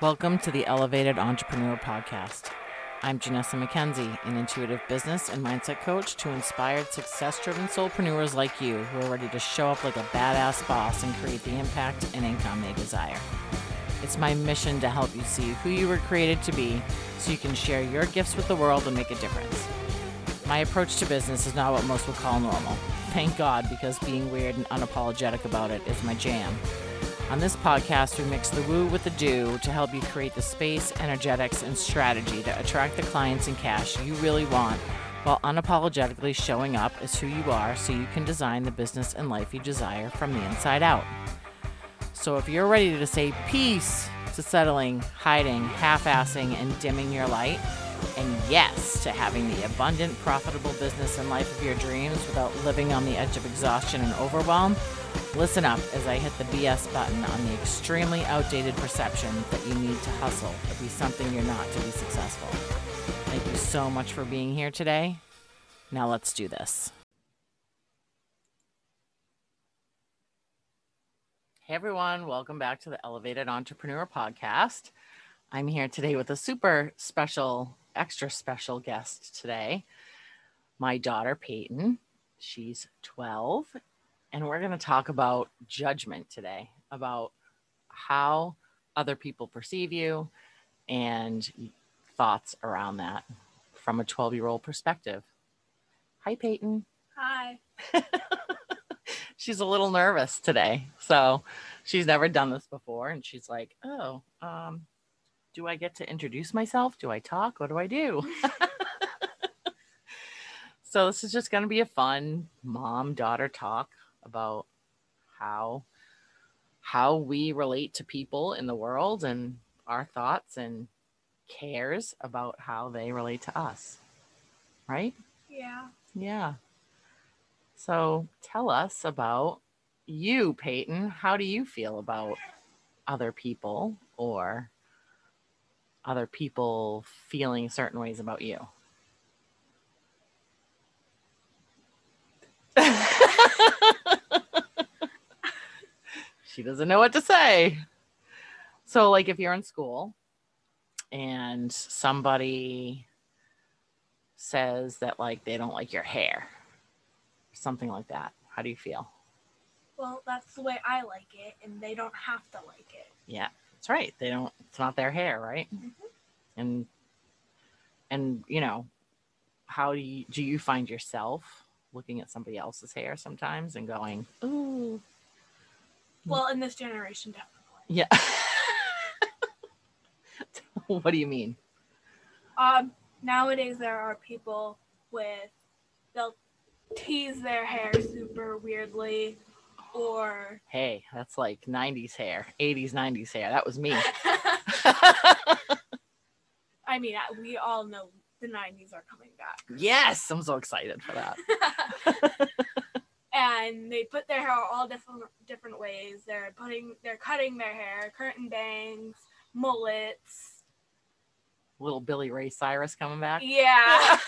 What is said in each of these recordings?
Welcome to the Elevated Entrepreneur Podcast. I'm Janessa McKenzie, an intuitive business and mindset coach to inspired, success driven soulpreneurs like you who are ready to show up like a badass boss and create the impact and income they desire. It's my mission to help you see who you were created to be so you can share your gifts with the world and make a difference. My approach to business is not what most would call normal. Thank God, because being weird and unapologetic about it is my jam. On this podcast, we mix the woo with the do to help you create the space, energetics, and strategy to attract the clients and cash you really want while unapologetically showing up as who you are so you can design the business and life you desire from the inside out. So if you're ready to say peace to settling, hiding, half assing, and dimming your light, and yes to having the abundant, profitable business and life of your dreams without living on the edge of exhaustion and overwhelm, Listen up as I hit the BS button on the extremely outdated perception that you need to hustle or be something you're not to be successful. Thank you so much for being here today. Now let's do this. Hey everyone, welcome back to the Elevated Entrepreneur Podcast. I'm here today with a super special, extra special guest today. My daughter, Peyton. She's 12 and we're going to talk about judgment today, about how other people perceive you and thoughts around that from a 12 year old perspective. Hi, Peyton. Hi. she's a little nervous today. So she's never done this before. And she's like, oh, um, do I get to introduce myself? Do I talk? What do I do? so this is just going to be a fun mom daughter talk about how how we relate to people in the world and our thoughts and cares about how they relate to us. Right? Yeah. Yeah. So tell us about you, Peyton. How do you feel about other people or other people feeling certain ways about you? she doesn't know what to say. So, like, if you're in school and somebody says that, like, they don't like your hair, something like that, how do you feel? Well, that's the way I like it, and they don't have to like it. Yeah, that's right. They don't, it's not their hair, right? Mm-hmm. And, and, you know, how do you, do you find yourself looking at somebody else's hair sometimes and going, ooh, well, in this generation, definitely. Yeah. what do you mean? Um, nowadays there are people with they'll tease their hair super weirdly or hey that's like 90s hair 80s 90s hair that was me i mean we all know the 90s are coming back yes i'm so excited for that and they put their hair all different different ways. They're putting they're cutting their hair, curtain bangs, mullets. Little Billy Ray Cyrus coming back. Yeah.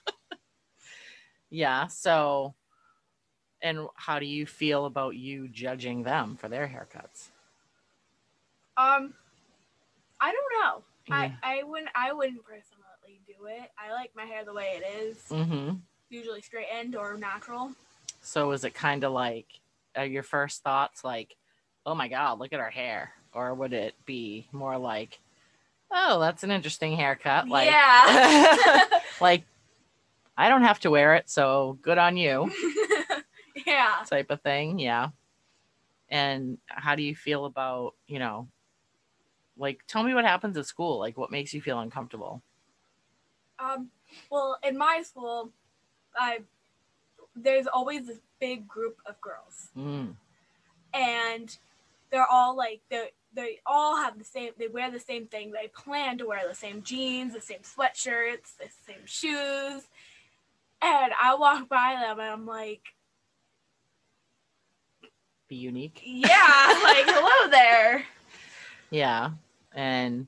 yeah. So, and how do you feel about you judging them for their haircuts? Um, I don't know. Yeah. I I wouldn't I wouldn't personally do it. I like my hair the way it is. Mm-hmm. Usually straightened or natural. So is it kind of like uh, your first thoughts like, oh my God, look at her hair? Or would it be more like, oh, that's an interesting haircut? Like, yeah. like, I don't have to wear it, so good on you. yeah. Type of thing. Yeah. And how do you feel about, you know, like tell me what happens at school like what makes you feel uncomfortable um well in my school i there's always this big group of girls, mm. and they're all like they they all have the same. They wear the same thing. They plan to wear the same jeans, the same sweatshirts, the same shoes. And I walk by them and I'm like, be unique. Yeah, like hello there. Yeah. And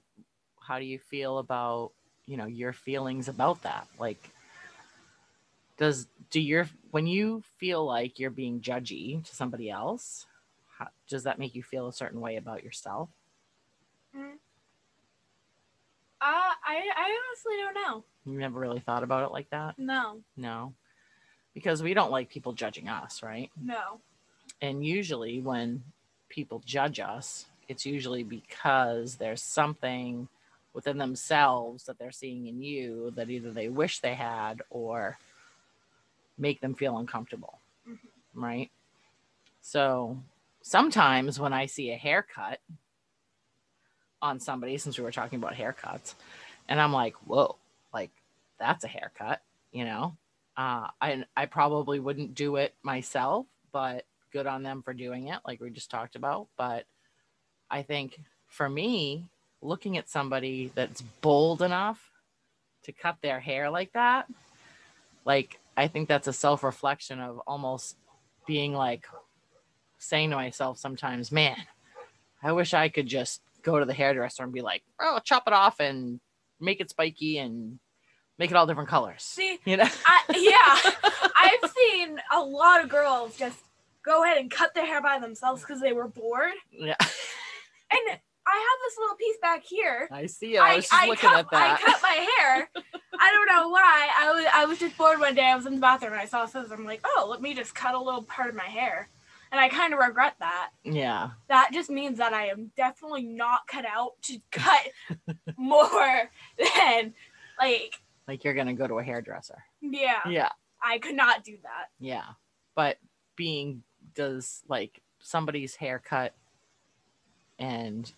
how do you feel about, you know, your feelings about that? Like does do your when you feel like you're being judgy to somebody else how, does that make you feel a certain way about yourself Uh, I I honestly don't know. You never really thought about it like that? No, No. Because we don't like people judging us, right? no. And usually when people judge us, it's usually because there's something within themselves that they're seeing in you that either they wish they had or make them feel uncomfortable. Mhm. Right? So sometimes when I see a haircut on somebody, since we were talking about haircuts, and I'm like, whoa, like that's a haircut, you know? Uh, I, I probably wouldn't do it myself, but good on them for doing it, like we just talked about. But I think for me, looking at somebody that's bold enough to cut their hair like that, like I think that's a self reflection of almost being like saying to myself sometimes, man, I wish I could just go to the hairdresser and be like, oh, chop it off and make it spiky and make it all different colors. See, You know? I, yeah, I've seen a lot of girls just go ahead and cut their hair by themselves because they were bored. yeah. And I have this little piece back here. I see it. I was just looking cut, at that. I cut my hair. I don't know why. I was I was just bored one day. I was in the bathroom and I saw scissors. I'm like, oh, let me just cut a little part of my hair. And I kind of regret that. yeah. That just means that I am definitely not cut out to cut more than like Like you're gonna go to a hairdresser. yeah. Yeah. I could not do that. Yeah. But being does like somebody's haircut and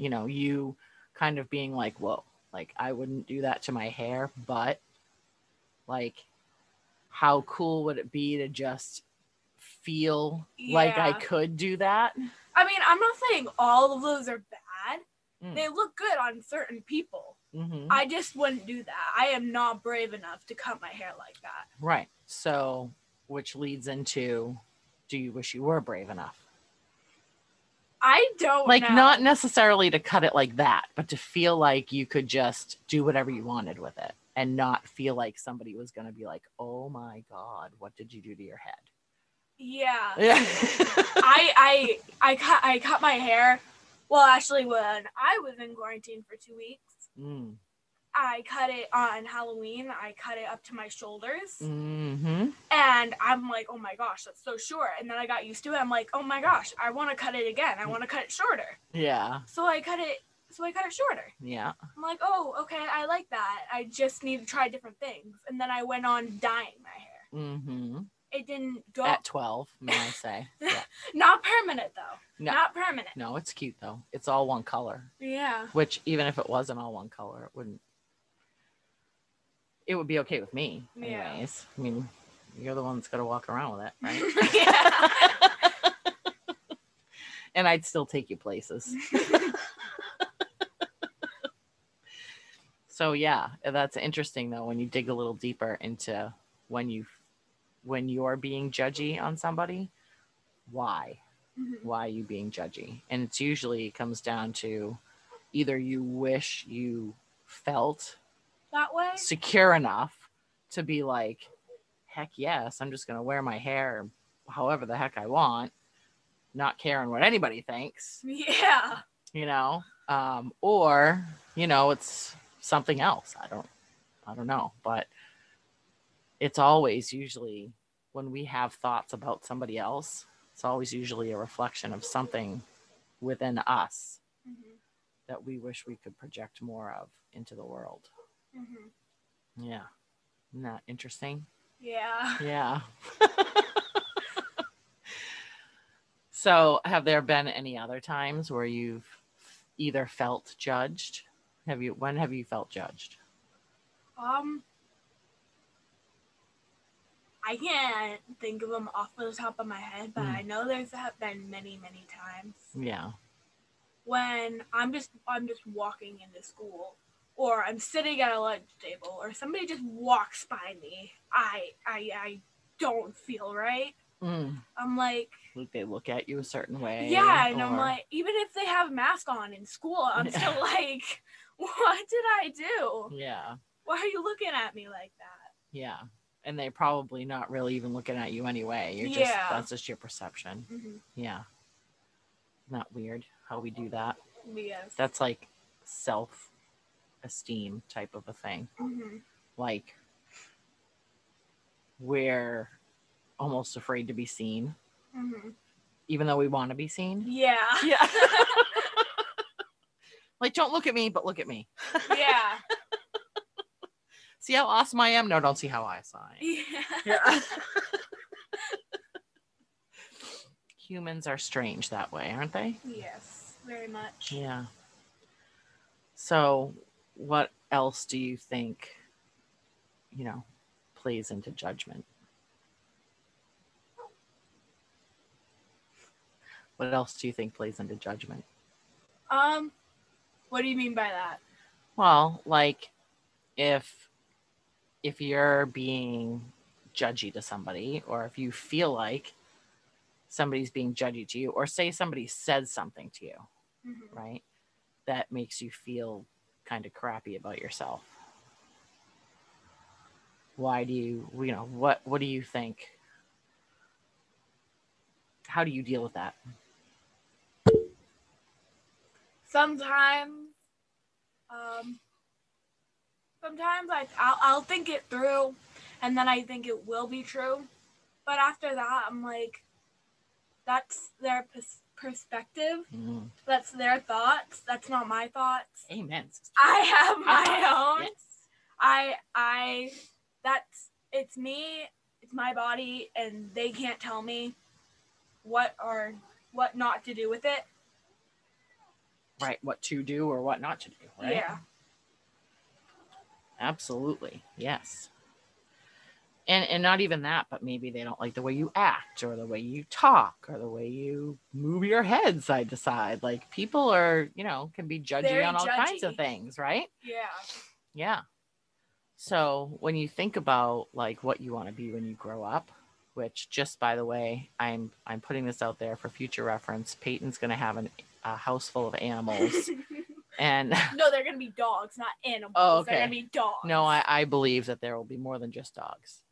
you know, you kind of being like, whoa, like I wouldn't do that to my hair, but like how cool would it be to just feel like I could do that? I mean, I'm not saying all of those are bad. Mm. They look good on certain people. Mhm. I just wouldn't do that. I am not brave enough to cut my hair like that. Right. So, which leads into do you wish you were brave enough? I don't Like, know. not necessarily to cut it like that, but to feel like you could just do whatever you wanted with it and not feel like somebody was going to be like, oh my God, what did you do to your head? Yeah. Yeah. I I I cut I cut my hair. Well, actually, when I was in quarantine for two weeks, mm. I cut it on Halloween. I cut it up to my shoulders, hmm and I'm like, oh my gosh, that's so short. And then I got used to it. I'm like, oh my gosh, I want to cut it again. I want to cut it shorter. Yeah. So I cut it. So I cut it shorter. Yeah. I'm like, oh, okay, I like that. I just need to try different things. And then I went on dyeing my hair. Mm-hmm. It didn't go At 12, may I say. Yeah. not permanent though. No. Not permanent. No, it's cute though. It's all one color. Yeah. which even if it wasn't all one color, it wouldn't. It would be okay with me, Yeah. I mean, you're the one that's got to walk around with it, right? yeah. and I'd still take you places. so yeah, that's interesting though when you dig a little deeper into when you when you're being judgy on somebody, why? Mhm. why are you being judgy and it's usually comes down to either you wish you felt that way. secure enough to be like heck yes i'm just going to wear my hair however the heck i want not caring what anybody thinks Yeah. you know um or you know it's something else i don't i don't know but it's always usually when we have thoughts about somebody else it's always usually a reflection of something within us Mhm. that we wish we could project more of into the world Mhm. yeah isn't that interesting Yeah. yeah so have there been any other times where you've either felt judged have you when have you felt judged Um. I can't think of them off the top of my head, but Mm. I know there's have been many, many times yeah when I'm just I'm just walking into school, or I'm sitting at a lunch table, or somebody just walks by me. I I I don't feel right. mm. I'm like, like they look at you a certain way yeah, and I'm like, even if they have a mask on in school, I'm Yeah. still like, what did I do? yeah Why are you looking at me like that? yeah and they're probably not really even looking at you anyway you're just Yeah. that's just your perception hmm yeah not weird how we do that Yes. That's like self esteem type of a thing. hmm Like we're almost afraid to be seen, hmm even though we want to be seen. Yeah. Yeah. like, don't look at me, but look at me. yeah. See how awesome I am? No, don't see how awesome I am. Yeah. Yeah. Humans are strange that way, aren't they? yes. Very much. Yeah. So, what else do you think, you know, plays into judgment? What else do you think plays into judgment? Um, what do you mean by that? Well, like if if you're being judgy to somebody or if you feel like somebody's being judgy to you or say somebody says something to you, Mhm. right? That makes you feel kind of crappy about yourself. Why do you, you know, what what do you think? How do you deal with that? Sometimes, um, sometimes I I'll, I'll think it through, and then I think it will be true, but after that I'm like, that's their perspective. Mm, That's their thoughts. That's not my thoughts. Amen. sister. I have my own. Yes. I I that's it's me, it's my body and they can't tell me what or what not to do with it. Right. What to do or what not to do. Right. Yeah. Absolutely. Yes. And and not even that, but maybe they don't like the way you act or the way you talk or the way you move your head side to side. Like people are, you know, can be judgy Very on all kinds of things, right? Yeah. Yeah. So when you think about like what you want to be when you grow up, which just by the way, I'm I'm putting this out there for future reference. Peyton's gonna have an, a house full of animals, and no, they're gonna be dogs, not animals. Oh, They're okay. gonna be dogs. No, I, I believe that there will be more than just dogs.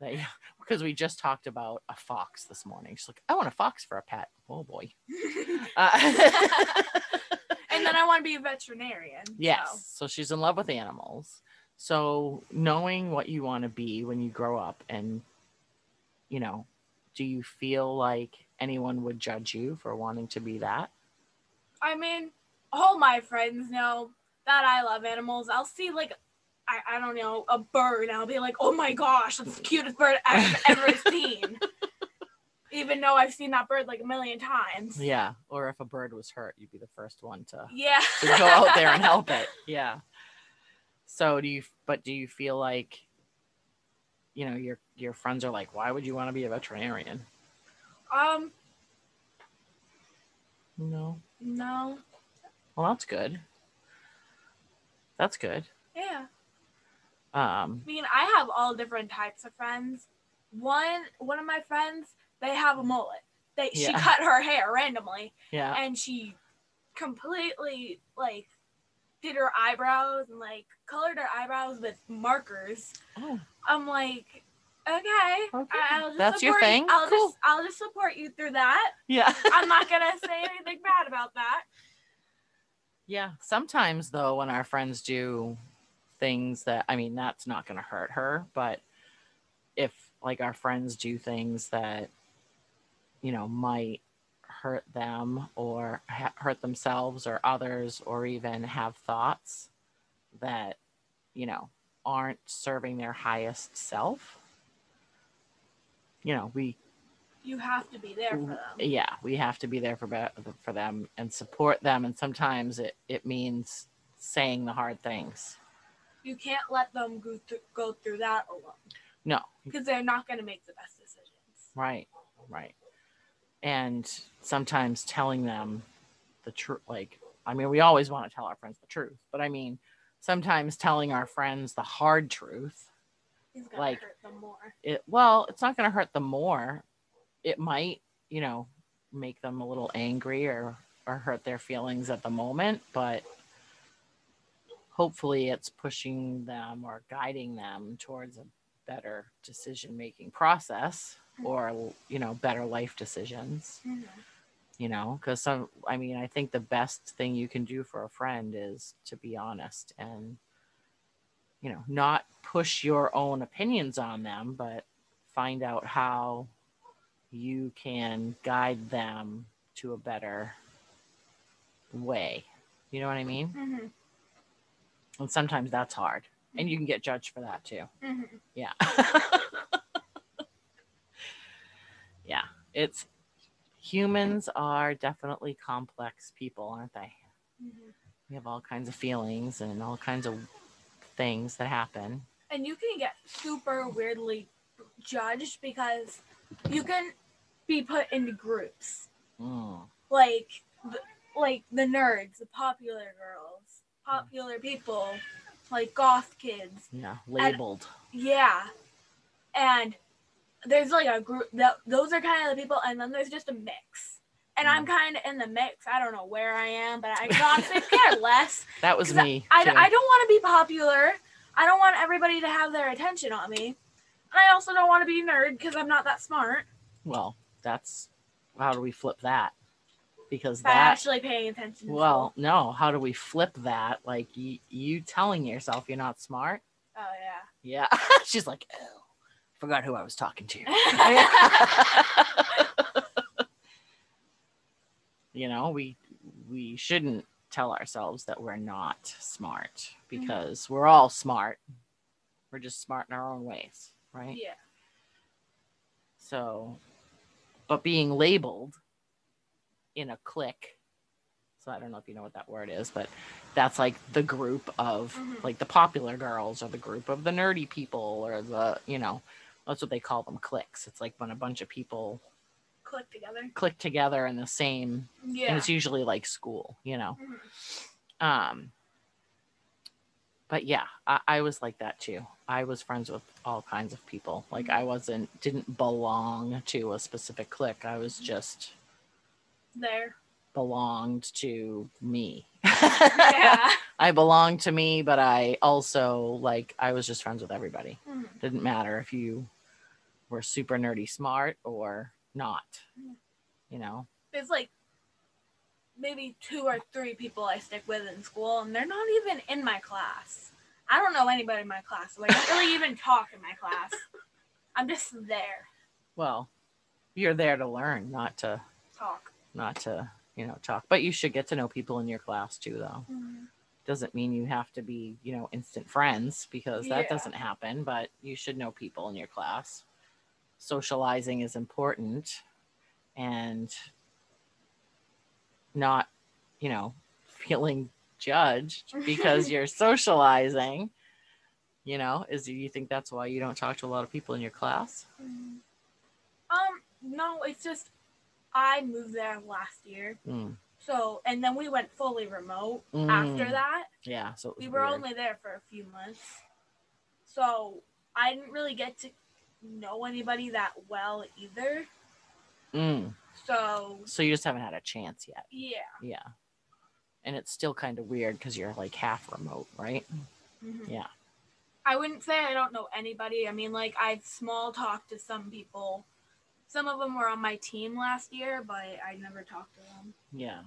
That- because we just talked about a fox this morning. She's like, I want a fox for a pet. Oh boy. Uh, and then I want to be a veterinarian. so- yes. So she's in love with animals. So knowing what you want to be when you grow up and, you know, do you feel like anyone would judge you for wanting to be that? I mean, all my friends know that I love animals. I'll see like I, I don't know, a bird I'll be like, oh my gosh, that's the cutest bird I've ever seen. Even though I've seen that bird like a million times. Yeah. Or if a bird was hurt, you'd be the first one to Yeah. to go out there and help it. Yeah. So do you but do you feel like you know your your friends are like, why would you want to be a veterinarian? Um, No. no. Well that's good. That's good. Yeah. Um I mean, I have all different types of friends. One one of my friends, they have a mullet. They she cut her hair randomly yeah. and she completely like did her eyebrows and like colored her eyebrows with markers. Oh, I'm like, okay, Okay. I'll just That's your support you- thing? I'll Cool. just I'll just support you through that. yeah. I'm not gonna say anything bad about that. yeah. Sometimes though when our friends do things that I mean that's not going to hurt her, but if like our friends do things that you know might hurt them or ha- hurt themselves or others or even have thoughts that you know aren't serving their highest self you know we You have to be there for them. yeah we have to be there for be- for them and support them and sometimes it it means saying the hard things You can't let them go through go through that alone no because they're not gonna make the best decisions. Right, right. And sometimes telling them the truth, like, I mean, we always want to tell our friends the truth, but I mean, sometimes telling our friends the hard truth, gonna Like- hurt them more. it, well, it's not going to hurt them more. It might, you know, make them a little angry or, or hurt their feelings at the moment, but hopefully it's pushing them or guiding them towards a better decision making process or, you know, better life decisions. Mhm. you know because some i mean i think the best thing you can do for a friend is to be honest and you know not push your own opinions on them but find out how you can guide them to a better way you know what i mean hmm and sometimes that's hard. And you can get judged for that too. Hmm yeah. Yeah. It's humans are definitely complex people aren't they? Hmm we have all kinds of feelings and all kinds of things that happen. And you can get super weirdly judged because you can be put into groups. Mm, like like the nerds, the popular girls, popular people, like goth kids. yeah labeled Yeah. And there's like a group that those are kind of the people and then there's just a mix. And I'm mm. kind of in the mix. I don't know where I am, but I honestly care less. that was me I, too. I don't want to be popular. I don't want everybody to have their attention on me. And I also don't want to be a nerd because I'm not that smart. well that's how do we flip that because By that actually paying attention. well no how do we flip that? Like you, you telling yourself you're not smart? Oh yeah. Yeah. she's like oh forgot who i was talking to. You know we we shouldn't tell ourselves that we're not smart mm-hmm. because we're all smart. We're just smart in our own ways right? Yeah. so but being labeled in a clique so i don't know if you know what that word is but that's like the group of Mhm. like the popular girls or the group of the nerdy people or the you know that's what they call them cliques it's like when a bunch of people Click together. click together in the same and Yeah. it's usually like school you know Mhm. um but yeah I, I was like that too i was friends with all kinds of people like i wasn't didn't belong to a specific clique i was just There. belonged to me Yeah. i belonged to me but i also like i was just friends with everybody Mhm. didn't matter if you were super nerdy smart or not you know There's like maybe two or three people I stick with in school, and they're not even in my class. I don't know anybody in my class, so I don't really even talk in my class. I'm just there. well you're there to learn not to Talk. Not to you know talk but you should get to know people in your class too though. Doesn't mean you have to be you know instant friends because that Yeah. doesn't happen but you should know people in your class. Socializing is important and not you know feeling judged because you're socializing you know? Is do you think that's why you don't talk to a lot of people in your class? Um, no, it's just I moved there last year. Mm, So, and then we went fully remote Mm. after that. yeah so We were weird. only there for a few months. So, I didn't really get to know anybody that well either. Mm, So, so you just haven't had a chance yet yeah. Yeah. And it's still kind of weird because you're like half remote, right? Mhm. Yeah. I wouldn't say I don't know anybody. I mean, like, I've small talked to some people. Some of them were on my team last year, but I never talked to them. Yeah.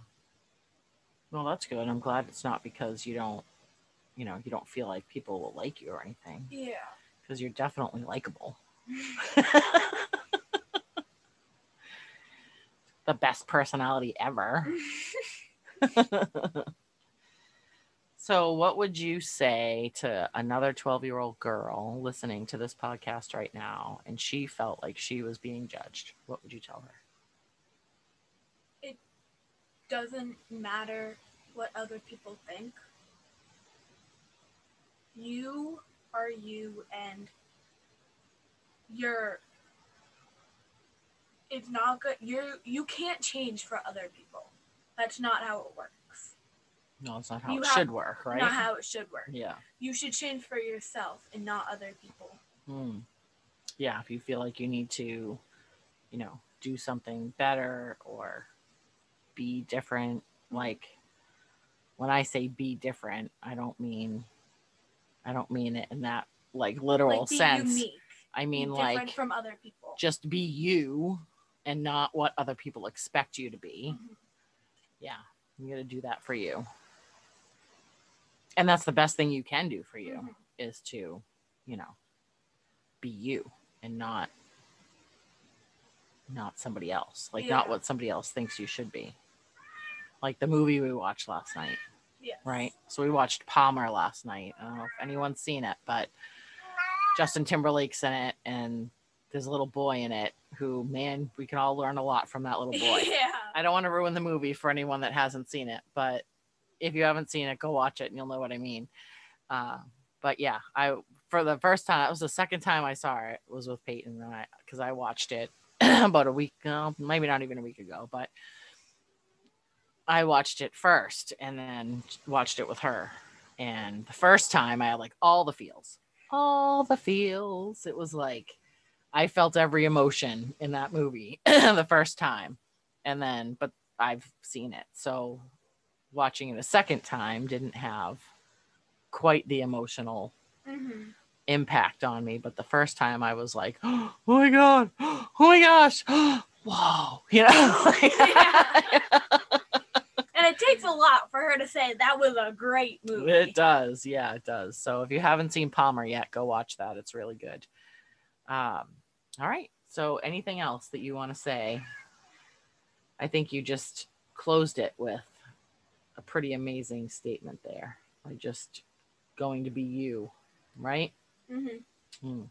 Well, that's good. I'm glad it's not because you don't, you know, you don't feel like people will like you or anything Yeah. because you're definitely likable. the best personality ever. so, what would you say to another 12 year old girl listening to this podcast right now and she felt like she was being judged? What would you tell her? It doesn't matter what other people think. You are you, and you're. It's not good. You're you can't change for other people. That's not how it works. No, it's not how You it have- should work, right? Not how it should work. yeah. You should change for yourself and not other people. Hmm. Yeah. If you feel like you need to, you know, do something better or be different, like when I say be different, I don't mean, I don't mean it in that like literal like be sense. unique. I mean different like from other people. just be you and not what other people expect you to be. Mhm. Yeah, you got to do that for you. And that's the best thing you can do for you Mhm. is to, you know, be you and not not somebody else. Like not what somebody else thinks you should be. Like the movie we watched last night, Yes. right? So we watched Palmer last night. I don't know if anyone's seen it, but Justin Timberlake's in it and there's a little boy in it who, man, we can all learn a lot from that little boy. yeah. I don't want to ruin the movie for anyone that hasn't seen it, but if you haven't seen it, go watch it and you'll know what I mean. Uh, but yeah, I for the first time, it was the second time I saw it was with Peyton and I because I watched it about a week, no, maybe not even a week ago, but I watched it first and then watched it with her. And the first time I had like all the feels, all the feels. It was like I felt every emotion in that movie the first time. And then, but I've seen it. So watching it a second time didn't have quite the emotional hmm impact on me. But the first time I was like, oh my God, oh my gosh, whoa, you know? And it takes a lot for her to say that was a great movie. It does. Yeah, it does. So if you haven't seen Palmer yet, go watch that. It's really good. Um, all right. So anything else that you want to say? I think you just closed it with a pretty amazing statement there. By just going to be you, right? hmm Hmm.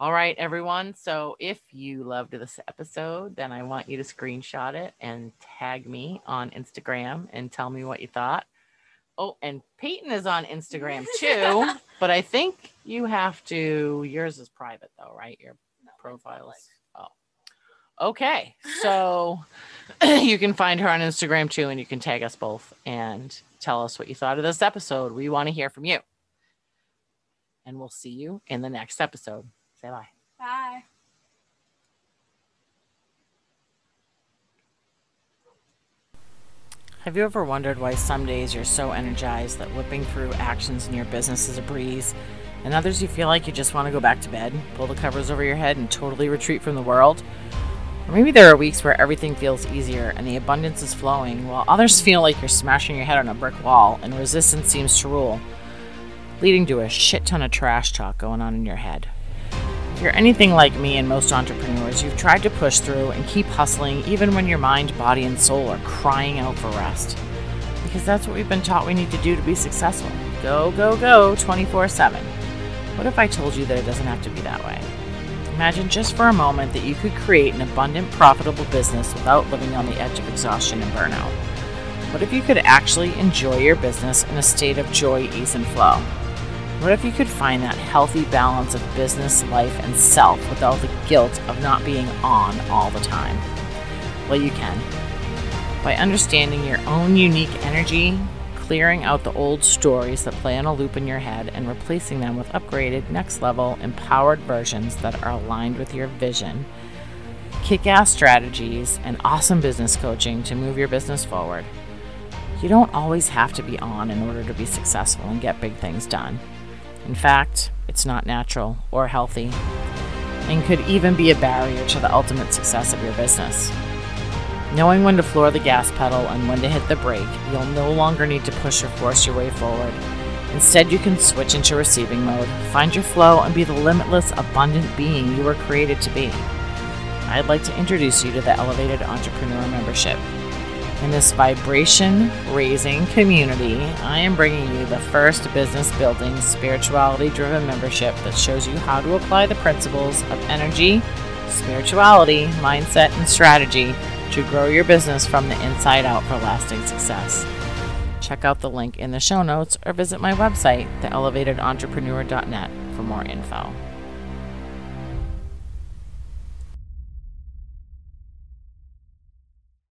All right, everyone. So if you loved this episode, then I want you to screenshot it and tag me on Instagram and tell me what you thought. Oh, and Peyton is on Instagram too, but I think you have to, yours is private though, right? Your profile Oh, okay. So you can find her on Instagram too, and you can tag us both and tell us what you thought of this episode. We want to hear from you. And we'll see you in the next episode. Say bye. Bye. Have you ever wondered why some days you're so energized that whipping through actions in your business is a breeze, and others you feel like you just want to go back to bed, pull the covers over your head, and totally retreat from the world? Or maybe there are weeks where everything feels easier and the abundance is flowing, while others feel like you're smashing your head on a brick wall and resistance seems to rule, leading to a shit ton of trash talk going on in your head. If you're anything like me and most entrepreneurs, you've tried to push through and keep hustling even when your mind, body, and soul are crying out for rest. Because that's what we've been taught we need to do to be successful. Go, go, go 24 7. What if I told you that it doesn't have to be that way? Imagine just for a moment that you could create an abundant, profitable business without living on the edge of exhaustion and burnout. What if you could actually enjoy your business in a state of joy, ease, and flow? What if you could find that healthy balance of business, life, and self without the guilt of not being on all the time? Well, you can. By understanding your own unique energy, clearing out the old stories that play on a loop in your head, and replacing them with upgraded, next level, empowered versions that are aligned with your vision, kick ass strategies, and awesome business coaching to move your business forward. You don't always have to be on in order to be successful and get big things done. In fact, it's not natural or healthy and could even be a barrier to the ultimate success of your business. Knowing when to floor the gas pedal and when to hit the brake, you'll no longer need to push or force your way forward. Instead, you can switch into receiving mode, find your flow, and be the limitless, abundant being you were created to be. I'd like to introduce you to the Elevated Entrepreneur Membership. In this vibration raising community, I am bringing you the first business building, spirituality driven membership that shows you how to apply the principles of energy, spirituality, mindset, and strategy to grow your business from the inside out for lasting success. Check out the link in the show notes or visit my website, theelevatedentrepreneur.net, for more info.